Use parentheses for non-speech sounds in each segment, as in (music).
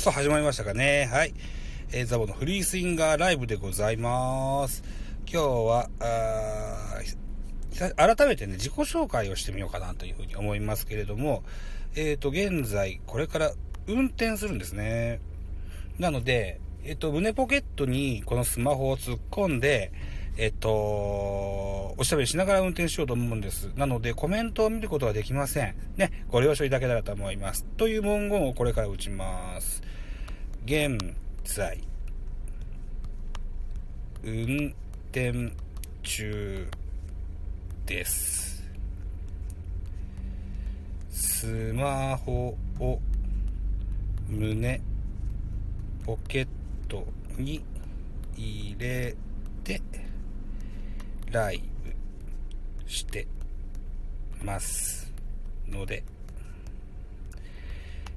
さあ、始まりましたかね。はい。えー、ザボのフリースインガーライブでございます。今日は、あ改めてね、自己紹介をしてみようかなというふうに思いますけれども、えっ、ー、と、現在、これから運転するんですね。なので、えっ、ー、と、胸ポケットにこのスマホを突っ込んで、えっと、おしゃべりしながら運転しようと思うんです。なので、コメントを見ることはできません。ね、ご了承いただけたらと思います。という文言をこれから打ちます。現在、運転中です。スマホを胸ポケットに入れてライブしてますので、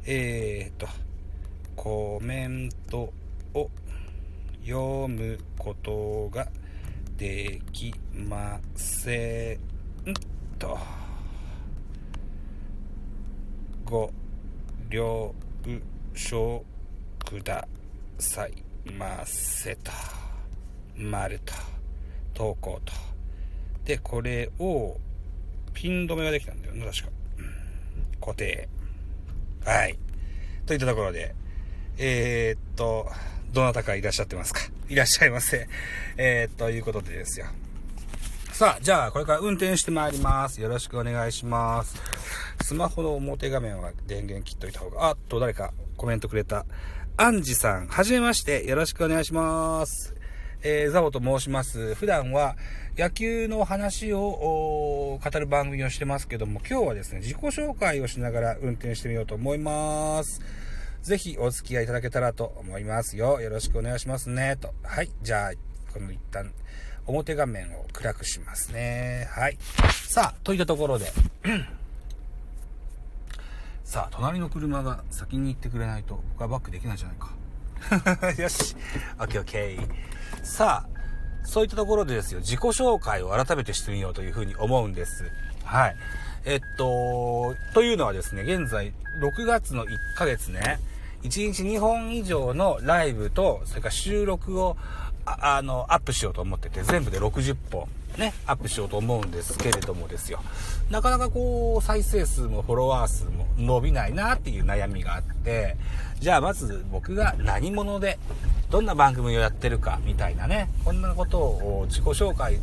えーと、コメントを読むことができませんと、ご了承くださいませと、まると。投稿と。で、これを、ピン止めができたんだよね、確か。固定。はい。といったところで、えー、っと、どなたかいらっしゃってますか？いらっしゃいませ。えー、ということでですよ。さあ、じゃあ、これから運転してまいります。よろしくお願いします。スマホの表画面は電源切っといた方が、あっと、誰かコメントくれた。アンジさん、はじめまして。よろしくお願いします。えー、ザボと申します。普段は野球の話を語る番組をしてますけども、今日はですね、自己紹介をしながら運転してみようと思います。ぜひお付き合いいただけたらと思いますよ。よろしくお願いしますね。と。はい。じゃあ、この一旦、表画面を暗くしますね。はい。さあ、といったところで、(clears throat) さあ、隣の車が先に行ってくれないと僕はバックできないじゃないか。(laughs) よし。オッケーオッケー。さあ、そういったところでですよ、自己紹介を改めてしてみようというふうに思うんです。はい。えっと、というのはですね、現在、6月の1ヶ月ね、1日2本以上のライブと、それから収録を、あの、アップしようと思ってて、全部で60本。ね、アップしようと思うんですけれどもですよ。なかなかこう、再生数もフォロワー数も伸びないなっていう悩みがあって、じゃあまず僕が何者で、どんな番組をやってるかみたいなね、こんなことを自己紹介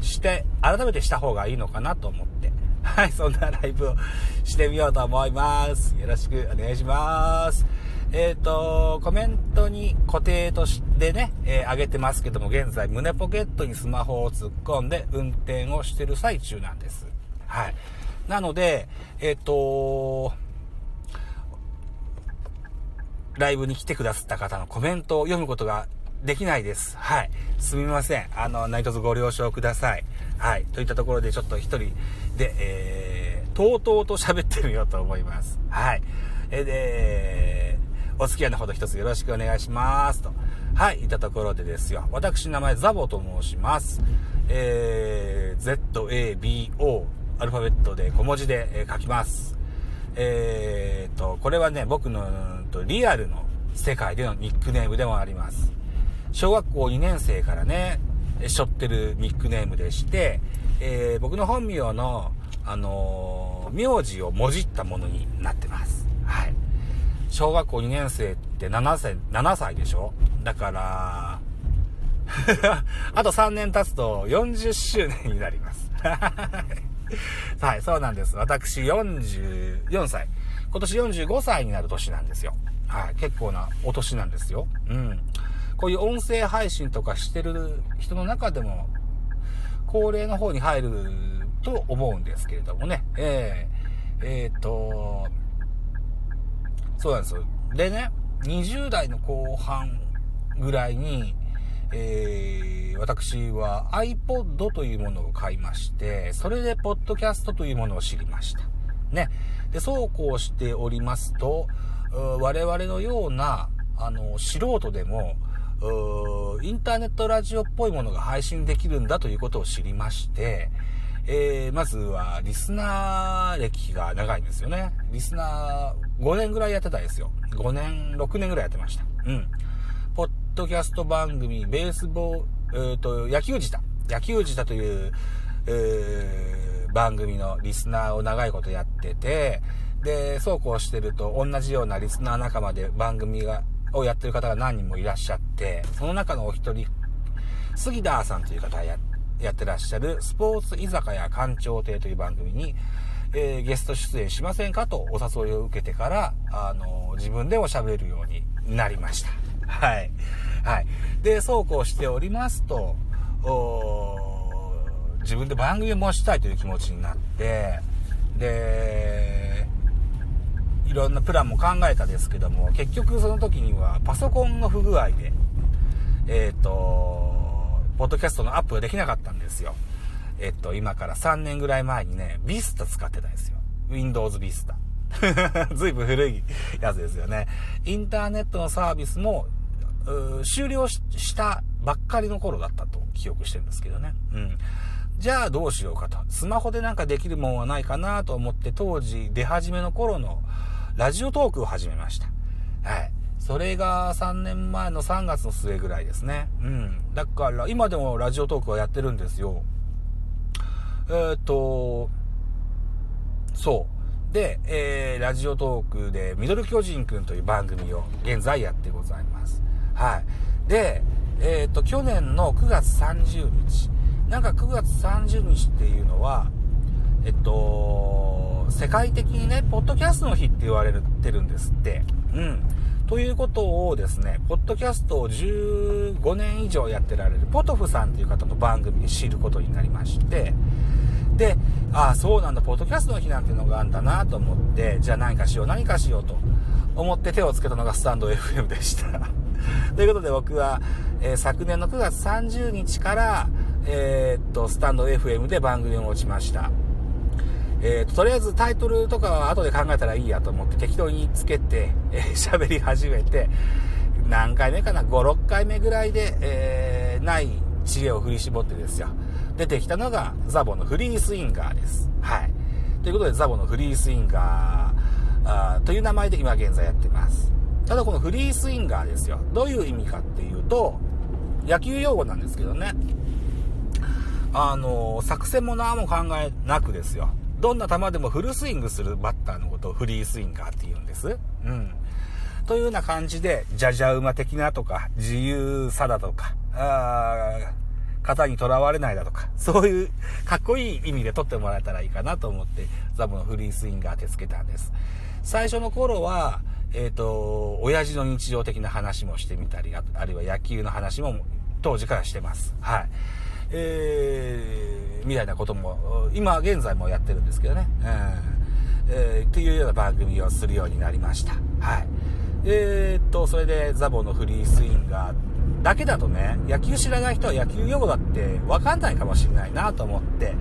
して、改めてした方がいいのかなと思って、はい、そんなライブをしてみようと思います。よろしくお願いします。えっ、ー、と、コメントに固定としてね、えー、上げてますけども、現在胸ポケットにスマホを突っ込んで運転をしてる最中なんです。はい。なので、えっ、ー、と、ライブに来てくださった方のコメントを読むことができないです。はい。すみません。あの、何卒ご了承ください。はい。といったところで、ちょっと一人で、えー、とうとうと喋ってみようと思います。はい。えで、お付き合いのほど一つよろしくお願いします。と。はい、いたところでですよ。私、名前ザボと申します。えー、ZABO、アルファベットで小文字で、えー、書きます。えーと、これはね、僕のとリアルの世界でのニックネームでもあります。小学校2年生からね、背負ってるニックネームでして、えー、僕の本名の、あのー、名字をもじったものになってます。小学校2年生って7歳、7歳でしょ？だから、(laughs) あと3年経つと40周年になります。(laughs) はい、そうなんです。私44歳。今年45歳になる年なんですよ。はい、結構なお年なんですよ。うん。こういう音声配信とかしてる人の中でも、高齢の方に入ると思うんですけれどもね。えー、えー、と、そうなんですよ。でね、20代の後半ぐらいに、えー、私は iPod というものを買いまして、それでポッドキャストというものを知りました。ね。で、そうこうしておりますと、我々のような、あの、素人でも、インターネットラジオっぽいものが配信できるんだということを知りまして、えー、まずは、リスナー歴が長いんですよね。リスナー、5年ぐらいやってたんですよ。5年、6年ぐらいやってました。うん。ポッドキャスト番組、ベースボール、えっ、ー、と、野球自体。野球自体という、えー、番組のリスナーを長いことやってて、で、そうこうしてると、同じようなリスナー仲間で番組が、をやってる方が何人もいらっしゃって、その中のお一人、杉田さんという方ややってらっしゃるスポーツ居酒屋館長亭という番組に、えー、ゲスト出演しませんかとお誘いを受けてから、あのー、自分でも喋るようになりました。はい。はい。で、そうこうしておりますと、自分で番組を持ちたいという気持ちになって、で、いろんなプランも考えたですけども、結局その時にはパソコンの不具合で、えっ、ー、と、ポッドキャストのアップができなかったんですよ。えっと、今から3年ぐらい前にね、Vista 使ってたんですよ。Windows Vista。(laughs) ずいぶん古いやつですよね。インターネットのサービスも、終了したばっかりの頃だったと記憶してるんですけどね。うん。じゃあどうしようかと。スマホでなんかできるもんはないかなと思って当時出始めの頃のラジオトークを始めました。はい。それが3年前の3月の末ぐらいですね。うん。だから、今でもラジオトークはやってるんですよ。えー、っと、そう。で、えー、ラジオトークで、ミドル巨人くんという番組を現在やってございます。はい。で、えー、っと、去年の9月30日。なんか9月30日っていうのは、えっと、世界的にね、ポッドキャストの日って言われてるんですって。うん。ということをですね、ポッドキャストを15年以上やってられるポトフさんという方の番組で知ることになりまして、で、ああ、そうなんだ、ポッドキャストの日なんていうのがあるんだなと思って、じゃあ何かしよう、何かしようと思って手をつけたのがスタンド FM でした。(laughs) ということで僕は、えー、昨年の9月30日から、えー、っと、スタンド FM で番組を持ちました。えーと、とりあえずタイトルとかは後で考えたらいいやと思って適当につけて、えー、(laughs) 喋り始めて、何回目かな ?5、6回目ぐらいで、えー、ない知恵を振り絞ってですよ。出てきたのがザボのフリースインガーです。はい。ということでザボのフリースインガーという名前で今現在やってます。ただこのフリースインガーですよ。どういう意味かっていうと、野球用語なんですけどね。あの、作戦も何も考えなくですよ。どんな球でもフルスイングするバッターのことをフリースインガーって言うんです。うん。というような感じで、じゃじゃ馬的なとか、自由さだとか、あ型にとらわれないだとか、そういうかっこいい意味で取ってもらえたらいいかなと思って、ザボのフリースインガーってつけたんです。最初の頃は、えっ、ー、と、親父の日常的な話もしてみたり、あるいは野球の話も当時からしてます。はい。えー、みたいなことも、今現在もやってるんですけどね、えー、っていうような番組をするようになりました。はい。えー、っと、それでザボのフリースインガーだけだとね、野球知らない人は野球用語だってわかんないかもしれないなと思って、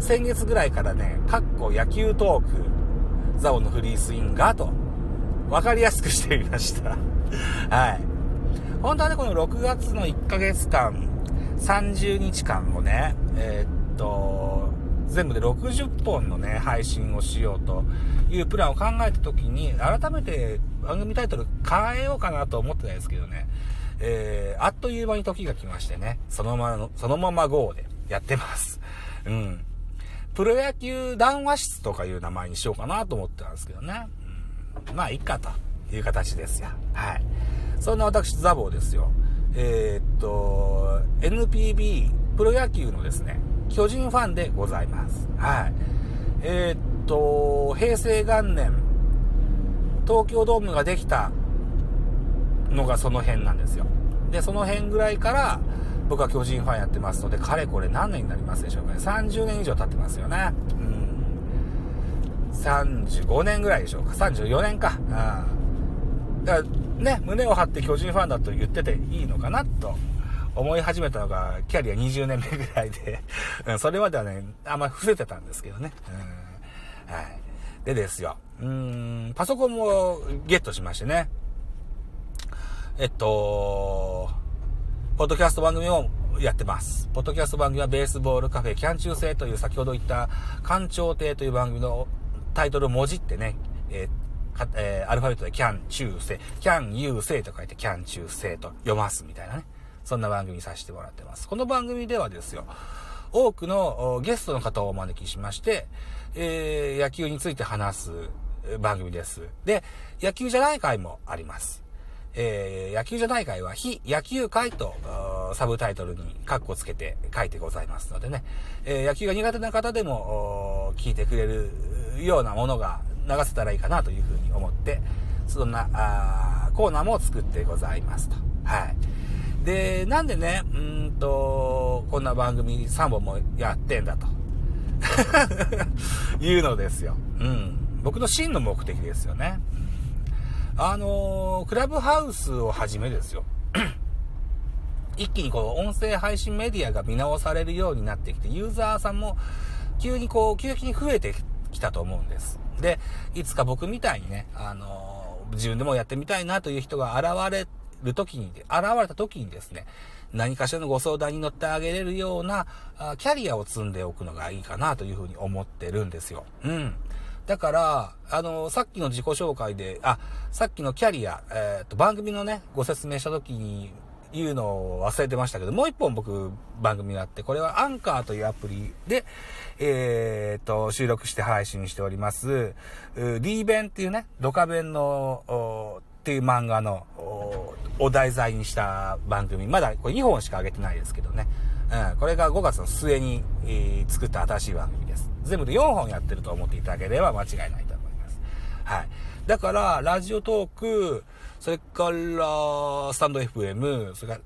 先月ぐらいからね、かっこ野球トーク、ザボのフリースインガーと、わかりやすくしてみました。はい。本当はね、この6月の1ヶ月間、30日間をね、えー、っと、全部で60本のね、配信をしようというプランを考えた時に、改めて番組タイトル変えようかなと思ってたんですけどね、えー、あっという間に時が来ましてね、そのまま、そのまま GO でやってます。うん。プロ野球談話室とかいう名前にしようかなと思ってたんですけどね。うん、まあ、いいかという形ですよ。はい。そんな私、ザボーですよ。えー、っと、NPB、プロ野球のですね、巨人ファンでございます。はい。えー、っと、平成元年、東京ドームができたのがその辺なんですよ。で、その辺ぐらいから、僕は巨人ファンやってますので、かれこれ何年になりますでしょうかね。30年以上経ってますよね。うん。35年ぐらいでしょうか。34年か。うん。だからね、胸を張って巨人ファンだと言ってていいのかなと思い始めたのが、キャリア20年目ぐらいで、(laughs) それまではね、あんま伏せてたんですけどね。うん、はい。でですよ。うん、パソコンもゲットしましてね。えっと、ポッドキャスト番組をやってます。ポッドキャスト番組はベースボールカフェキャン中世という先ほど言った館長亭という番組のタイトルをもじってね、えーかえー、アルファベットでキャン中世、キャン優勢と書いてキャン中世と読ますみたいなね。そんな番組させてもらってます。この番組ではですよ、多くのゲストの方をお招きしまして、えー、野球について話す番組です。で、野球じゃない回もあります。えー、野球じゃない回は非野球回とサブタイトルにカッコつけて書いてございますのでね、えー、野球が苦手な方でも聞いてくれるようなものが流せたらいいかなというふうに思って、そんなあコーナーも作ってございますと。はい。で、なんでね、うんと、こんな番組3本もやってんだと。(laughs) いうのですよ。うん。僕の真の目的ですよね。あのー、クラブハウスをはじめですよ。(coughs) 一気にこう、音声配信メディアが見直されるようになってきて、ユーザーさんも急にこう、急激に増えてきたと思うんです。で、いつか僕みたいにね、あのー、自分でもやってみたいなという人が現れる時に、現れた時にですね、何かしらのご相談に乗ってあげれるような、キャリアを積んでおくのがいいかなというふうに思ってるんですよ。うん。だから、あの、さっきの自己紹介で、あ、さっきのキャリア、えっ、と、番組のね、ご説明した時に言うのを忘れてましたけど、もう一本僕番組があって、これはアンカーというアプリで、えっ、と、収録して配信しております、D 弁っていうね、ドカ弁の、っていう漫画の、お題材にした番組、まだこれ2本しか上げてないですけどね。うん、これが5月の末に、えー、作った新しい番組です。全部で4本やってると思っていただければ間違いないと思います。はい。だから、ラジオトーク、それから、スタンド FM、それから、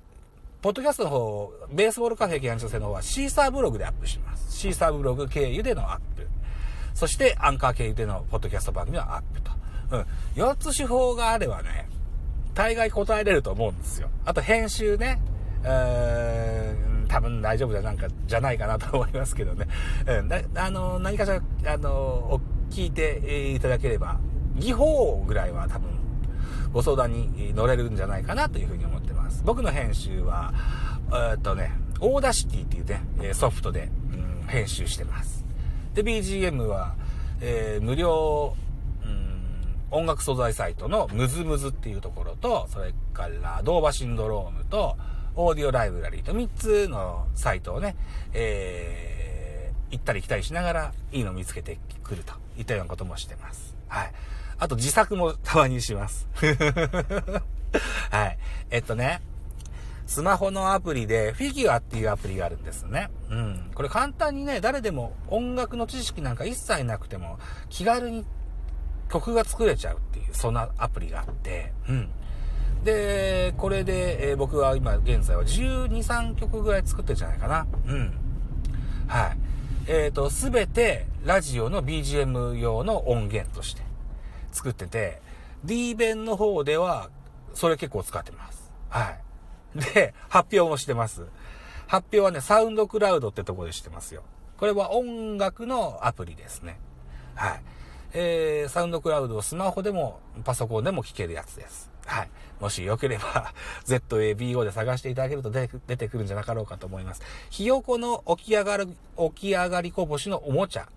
ポッドキャストの方、ベースボールカフェ研究生の方はシーサーブログでアップします。シーサーブログ経由でのアップ。そして、アンカー経由でのポッドキャスト番組のアップと。うん。4つ手法があればね、大概答えれると思うんですよ。あと編集ね。えーん多分大丈夫じゃなんか、じゃないかなと思いますけどね。うん。だあの、何かしら、あの、聞いていただければ、技法ぐらいは多分、ご相談に乗れるんじゃないかなというふうに思ってます。僕の編集は、えっとね、 Audacity っていうね、ソフトで、うん、編集してます。で、BGM は、えー、無料、うん、音楽素材サイトのムズムズっていうところと、それから、ドーバシンドロームと、オーディオライブラリーと3つのサイトをね、えー、行ったり来たりしながらいいの見つけてくるといったようなこともしてます。はい。あと自作もたまにします。(laughs) はい。えっとね、スマホのアプリでフィギュアっていうアプリがあるんですね。うん。これ簡単にね、誰でも音楽の知識なんか一切なくても気軽に曲が作れちゃうっていう、そんなアプリがあって、うん。で、これで、えー、僕は今現在は12、3曲ぐらい作ってるんじゃないかな。うん。はい。えっ、ー、と、すべてラジオの BGM 用の音源として作ってて、D 弁の方ではそれ結構使ってます。はい。で、発表もしてます。発表はね、サウンドクラウドってとこでしてますよ。これは音楽のアプリですね。はい。えー、サウンドクラウドをスマホでもパソコンでも聴けるやつです。はい。もしよければ (laughs) ZABO で探していただけると出てくるんじゃなかろうかと思います。ひよこの起き上がる、起き上がりこぼしのおもちゃ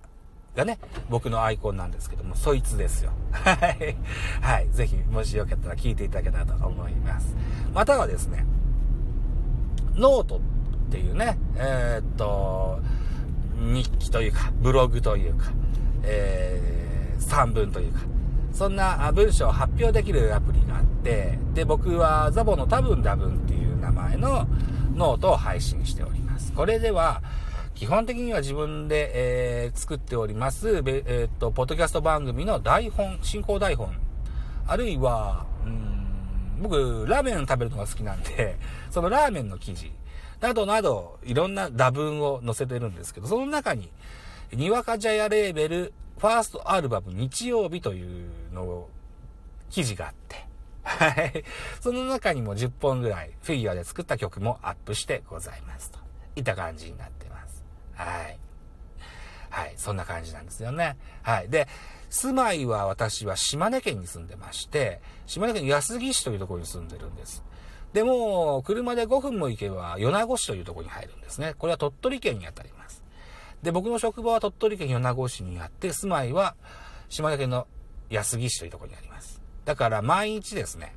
がね、僕のアイコンなんですけども、そいつですよ。はい。はい。ぜひ、もしよかったら聞いていただけたらと思います。またはですね、ノートっていうね、えー、っと、日記というか、ブログというか、えー、散文というか、そんな文章を発表できるアプリがあって、で、僕はザボの多分多分っていう名前のノートを配信しております。これでは、基本的には自分で、えー、作っております、えー、っと、ポッドキャスト番組の台本、進行台本、あるいは、うん、僕、ラーメン食べるのが好きなんで、(laughs) そのラーメンの記事、などなど、いろんな打文を載せてるんですけど、その中に、にわか茶屋レーベルファーストアルバム日曜日というのを記事があって、はい。その中にも10本ぐらいフィギュアで作った曲もアップしてございますと。いった感じになって。はい。はい。そんな感じなんですよね。はい。で、住まいは私は島根県に住んでまして、島根県安来市というところに住んでるんです。でも、車で5分も行けば、米子市というところに入るんですね。これは鳥取県にあたります。で、僕の職場は鳥取県米子市にあって、住まいは島根県の安来市というところにあります。だから毎日ですね、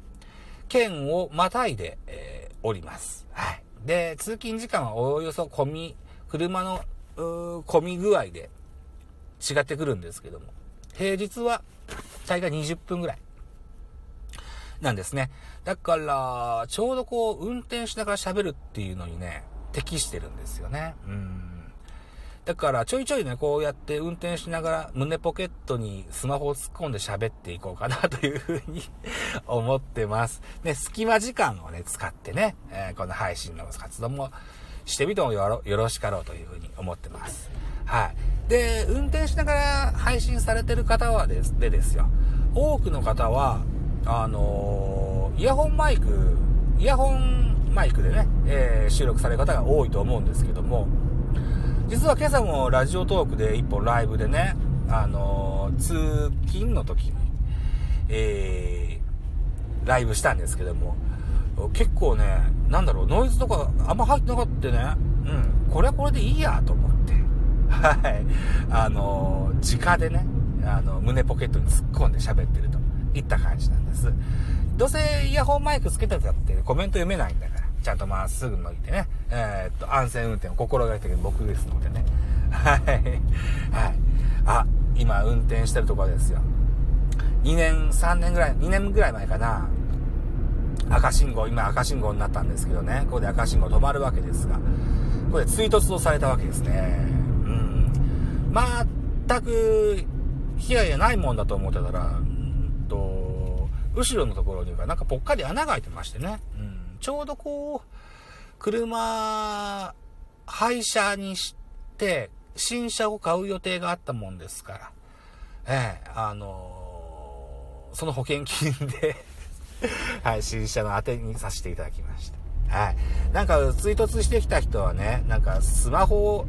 県をまたいで、えー、おります。はい。で、通勤時間はおよそ込み、車の、込み具合で違ってくるんですけども、平日は大概20分ぐらいなんですね。だから、ちょうどこう、運転しながら喋るっていうのにね、適してるんですよね。うん。だから、ちょいちょいね、こうやって運転しながら胸ポケットにスマホを突っ込んで喋っていこうかなというふうに (laughs) 思ってます。ね、隙間時間をね、使ってね、えー、この配信の活動もしてみてもよろしかろうというふうに思ってます。はい。で、運転しながら配信されてる方はです、でですよ。多くの方は、あのー、イヤホンマイク、イヤホンマイクでね、えー、収録される方が多いと思うんですけども、実は今朝もラジオトークで一本ライブでね、あのー、通勤の時に、えー、ライブしたんですけども、結構ね、なんだろう、ノイズとかあんま入ってなかったね、うん、これはこれでいいやと思って、(laughs) はい、あのー、直でね、あの、胸ポケットに突っ込んで喋ってると。いった感じなんです。どうせイヤホンマイクつけてたってコメント読めないんだから、ちゃんとまっすぐ向いてね、えー、っと、安全運転を心がけてる僕ですのでね。(laughs) はい。はい。あ、今運転してるところですよ。2年、3年ぐらい、2年ぐらい前かな。赤信号、今赤信号になったんですけどね、ここで赤信号止まるわけですが、ここで追突をされたわけですね。うん。全く被害がないもんだと思ってたら、うんと後ろのところにはなんかぽっかり穴が開いてましてね、うん、ちょうどこう、車、廃車にして、新車を買う予定があったもんですから、ええあのー、その保険金で (laughs) はい、新車の当てにさせていただきました。はい。なんか、追突してきた人はね、なんか、スマホを、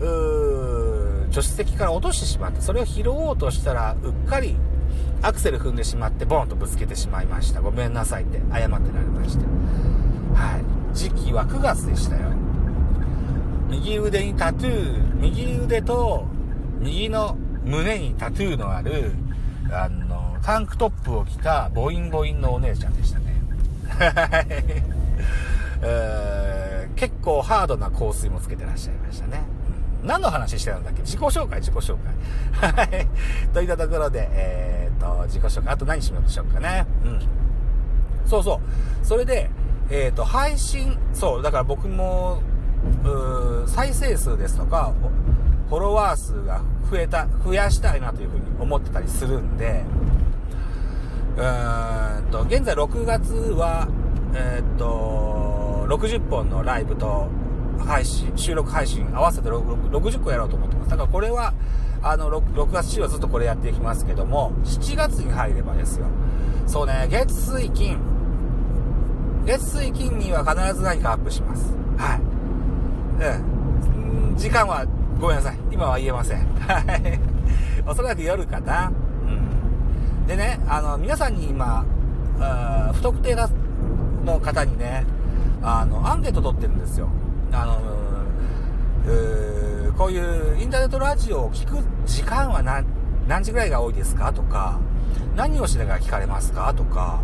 うー助手席から落としてしまって、それを拾おうとしたら、うっかりアクセル踏んでしまってボンとぶつけてしまいました。ごめんなさいって謝ってられました。はい。時期は9月でしたよ。右腕にタトゥー、右腕と右の胸にタトゥーのある、タンクトップを着たボインボインのお姉ちゃんでしたね。は (laughs) い。結構ハードな香水もつけてらっしゃいましたね。何の話してたんだっけ？自己紹介、自己紹介。はい。といったところで、えー、っと、自己紹介。あと何しようとしようかね。うん。そうそう。それで、えー、っと、配信、そう、だから僕も、再生数ですとか、フォロワー数が増えた、増やしたいなというふうに思ってたりするんで、ーんと、現在6月は、えー、っと、60本のライブと、配信、収録配信合わせて60個やろうと思ってます。だからこれは、あの6、6月中はずっとこれやっていきますけども、7月に入ればですよ。そうね、月水金。月水金には必ず何かアップします。はい。うん。時間はごめんなさい。今は言えません。はい。(laughs) おそらく夜かな。でね、あの、皆さんに今、不特定の方にね、あの、アンケート取ってるんですよ。あのこういうインターネットラジオを聞く時間は何何時ぐらいが多いですかとか、何をしながら聞かれますかとか、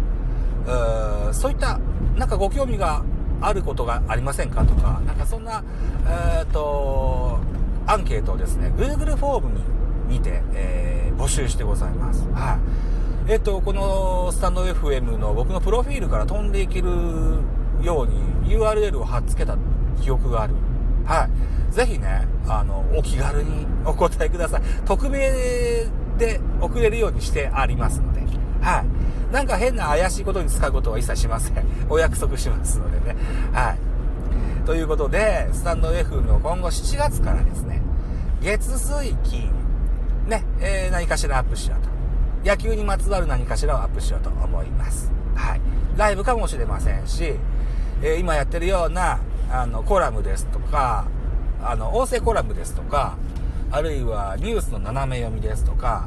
うそういった、なんかご興味があることがありませんかとか、なんかそんな、えっ、ー、と、アンケートをですね、Google フォームににて、えー、募集してございます。はい。えっ、と、このスタンド FM の僕のプロフィールから飛んでいけるように URL を貼っつけた記憶がある。はい。ぜひね、あの、お気軽にお答えください。匿名で送れるようにしてありますので。はい。なんか変な怪しいことに使うことは一切しません。(laughs) お約束しますのでね。はい。ということで、スタンド FM の今後7月からですね、月水金、ね、えー、何かしらアップしようと。野球にまつわる何かしらをアップしようと思います。はい。ライブかもしれませんし、えー、今やってるような、あの、コラムですとか、あの、音声コラムですとか、あるいはニュースの斜め読みですとか、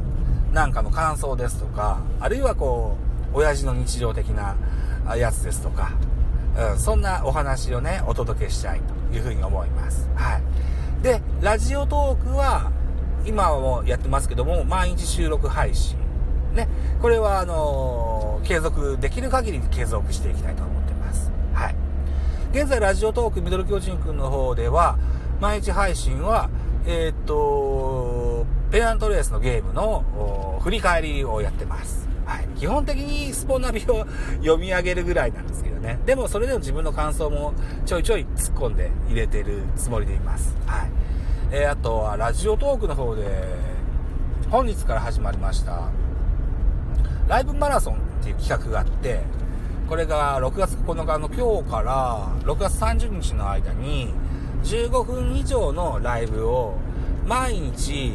なんかの感想ですとか、あるいはこう、親父の日常的なやつですとか、うん、そんなお話をね、お届けしたいというふうに思います。はい。で、ラジオトークは、今もやってますけども、毎日収録配信。ね。これは、あのー、継続できる限り継続していきたいと思ってます。はい。現在、ラジオトークミドル巨人くんの方では、毎日配信は、えー、っと、ペナントレースのゲームの振り返りをやってます。はい。基本的にスポナビを読み上げるぐらいなんですけどね。でもそれでも自分の感想もちょいちょい突っ込んで入れてるつもりでいます。はい。えー、あとはラジオトークの方で、本日から始まりました、ライブマラソンっていう企画があって、これが6月9日の今日から6月30日の間に15分以上のライブを毎日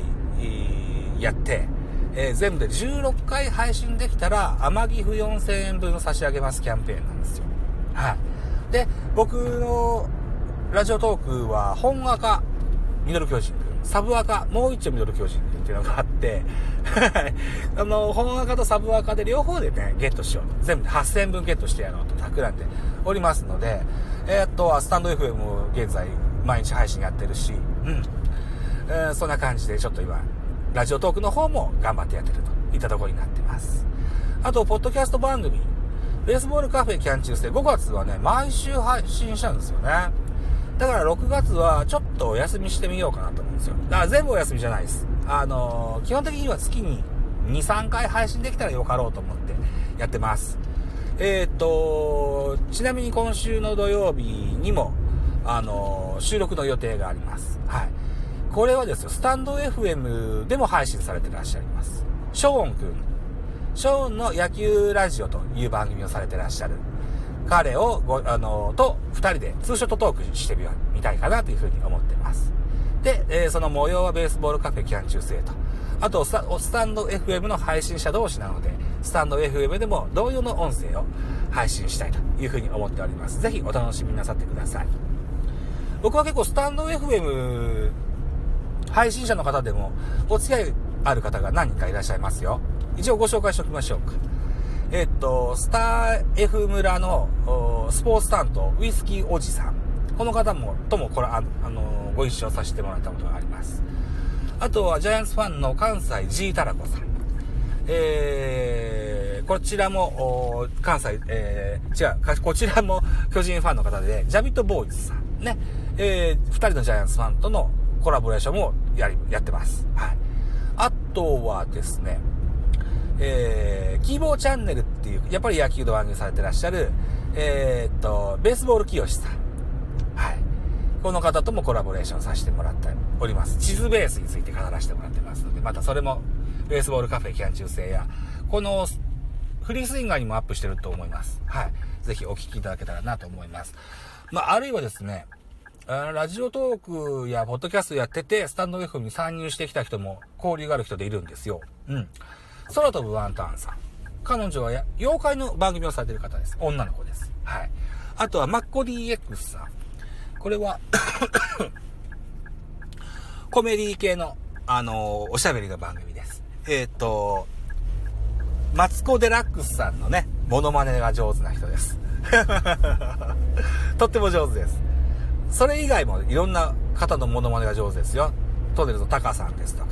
やって、え、全部で16回配信できたら、天城府4000円分を差し上げますキャンペーンなんですよ。はい。で、僕のラジオトークは本赤、ミドル巨人、サブ赤、もう一丁ミドル巨人っていうのがあって、(laughs) あの、本赤とサブ赤で両方でね、ゲットしようと。全部で8000分ゲットしてやろうと企んでおりますので、えー、っと、スタンド FM 現在毎日配信やってるし、うん。えー、そんな感じでちょっと今、ラジオトークの方も頑張ってやってるといったところになってます。あと、ポッドキャスト番組、ベースボールカフェキャン中世5月はね、毎週配信したんですよね。だから6月はちょっとお休みしてみようかなと思うんですよ。だから全部お休みじゃないです。あのー、基本的には月に2、3回配信できたらよかろうと思ってやってます。えっ、と、ちなみに今週の土曜日にも、あのー、収録の予定があります。はい。これはですよ、スタンド FM でも配信されてらっしゃいます。ショーンくん。ショーンの野球ラジオという番組をされてらっしゃる。彼をご、あの、と二人でツーショットトークしてみたいかなというふうに思ってます。で、えー、その模様はベースボールカフェキャン中世と。あとスタ、スタンド FM の配信者同士なので、スタンド FM でも同様の音声を配信したいというふうに思っております。ぜひお楽しみなさってください。僕は結構スタンド FM 配信者の方でもお付き合いある方が何人かいらっしゃいますよ。一応ご紹介しておきましょうか。えっと、スター F 村のスポーツ担当、ウイスキーおじさん。この方も、とも、これ、あの、ご一緒させてもらったことがあります。あとは、ジャイアンツファンの関西 G タラコさん。えー、こちらも、関西、えー、違う、こちらも巨人ファンの方で、ジャビットボーイズさん。ね。えー、二人のジャイアンツファンとのコラボレーションもやり、やってます。はい。あとはですね、えー、キーボーチャンネルっていう、やっぱり野球の番組されてらっしゃる、えー、っと、ベースボール清さん。はい。この方ともコラボレーションさせてもらっております。地図ベースについて語らせてもらってますので、またそれも、ベースボールカフェ期間中制や、この、フリースインガーにもアップしてると思います。はい。ぜひお聞きいただけたらなと思います。まあ、あるいはですね、ラジオトークやポッドキャストやってて、スタンド F に参入してきた人も交流がある人でいるんですよ。うん。空飛ぶワンタンさん。彼女は妖怪の番組をされている方です。女の子です。はい。あとは、マッコ DX さん。これは (coughs) コメディ系の、あのー、おしゃべりの番組です。えっ、ー、と、マツコ・デラックスさんのね、モノマネが上手な人です。(laughs) とっても上手です。それ以外もいろんな方のモノマネが上手ですよ。トネルのタカさんですとか、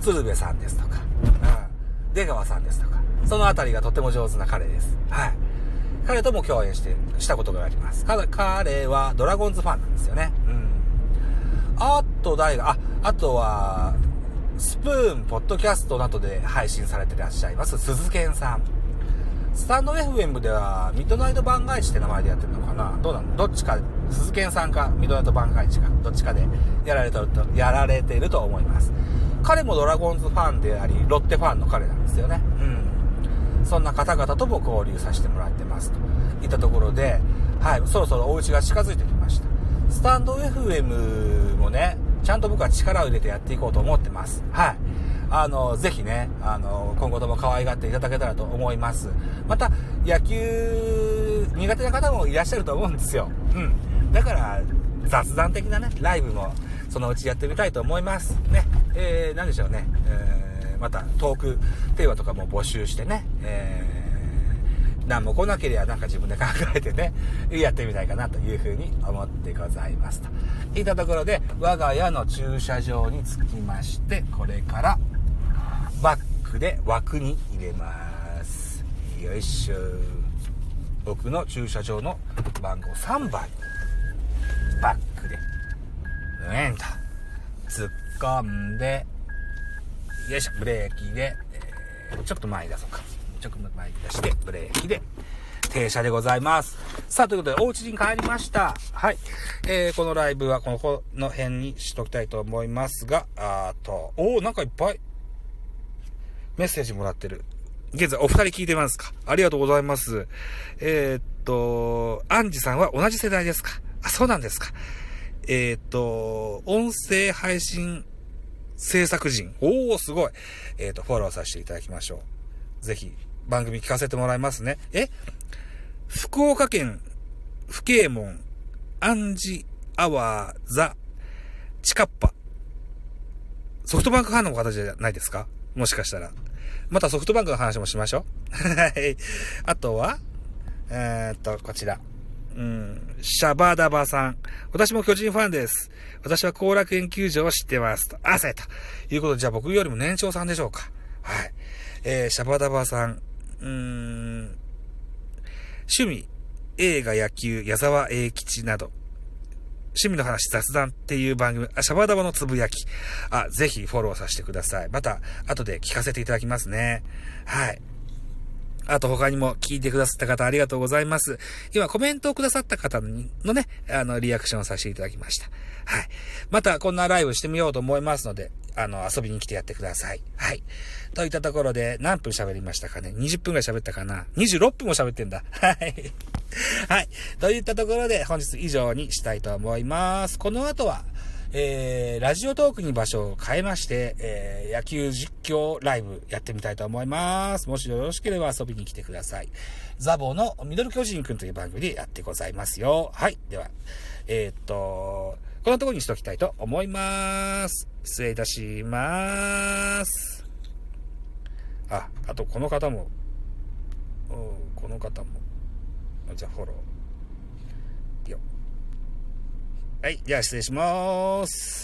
鶴瓶さんですとか、うん、出川さんですとか、そのあたりがとても上手な彼です。はい。彼とも共演して、したことがあります。彼はドラゴンズファンなんですよね。うん。あと誰が、あ、あとは、スプーン、ポッドキャストなどで配信されていらっしゃいます、鈴賢さん。スタンド FM では、ミッドナイト番外地って名前でやってるのかな？どうなのどっちか、鈴賢さんか、ミッドナイト番外地か、どっちかでやられてると、やられていると思います。彼もドラゴンズファンであり、ロッテファンの彼なんですよね。うん。そんな方々とも交流させてもらってます。といったところで、はい、そろそろお家が近づいてきました。スタンド FM もね、ちゃんと僕は力を入れてやっていこうと思ってます。はい。あの、ぜひね、あの、今後とも可愛がっていただけたらと思います。また、野球苦手な方もいらっしゃると思うんですよ。うん。だから、雑談的なね、ライブもそのうちやってみたいと思います。ね。えー、なんでしょうね。えー、またトークテーマとかも募集してね、え何も来なければなんか自分で考えてね、やってみたいかなというふうに思ってございますと。いったところで、我が家の駐車場に着きまして、これからバックで枠に入れます。よいしょ。僕の駐車場の番号3番バック、うえんと、突っ込んで、よいしょ、ブレーキで、えー、ちょっと前に出そうか。ちょっと前に出して、ブレーキで、停車でございます。さあ、ということで、お家に帰りました。はい。えー、このライブはこの、この辺にしときたいと思いますが、あと、おー、なんかいっぱい、メッセージもらってる。現在、お二人聞いてますか？ありがとうございます。えー、っと、アンジさんは同じ世代ですか？あ、そうなんですか。えー、と、音声配信制作人。おー、すごい。えー、と、フォローさせていただきましょう。ぜひ、番組聞かせてもらいますね。え？福岡県、不敬門、アンジアワーザ、チカッパ。ソフトバンクファンの方じゃないですか？もしかしたら。またソフトバンクの話もしましょう。はい。あとは、えー、っと、こちら。うん、シャバダバさん。私も巨人ファンです。私は後楽園球場を知ってます。と、汗ということで、じゃあ僕よりも年長さんでしょうか。はい。えー、シャバダバさん。うーん、趣味、映画、野球、矢沢永吉など、趣味の話雑談っていう番組、あ、シャバダバのつぶやき。あ、ぜひフォローさせてください。また、後で聞かせていただきますね。はい。あと他にも聞いてくださった方ありがとうございます。今コメントをくださった方のね、あの、リアクションをさせていただきました。はい。またこんなライブしてみようと思いますので、あの、遊びに来てやってください。はい。といったところで、何分喋りましたかね ?20 分ぐらい喋ったかな ?26 分も喋ってんだ。はい。はい。といったところで、本日以上にしたいと思います。この後は、えー、ラジオトークに場所を変えまして、えー、野球実況ライブやってみたいと思います。もしよろしければ遊びに来てください。ザボのミドル巨人くんという番組でやってございますよ。はい。では、えー、っと、こんなところにしときたいと思います。失礼いたします。あ、あとこの方も、この方も、じゃあフォロー。はい、じゃあ失礼します。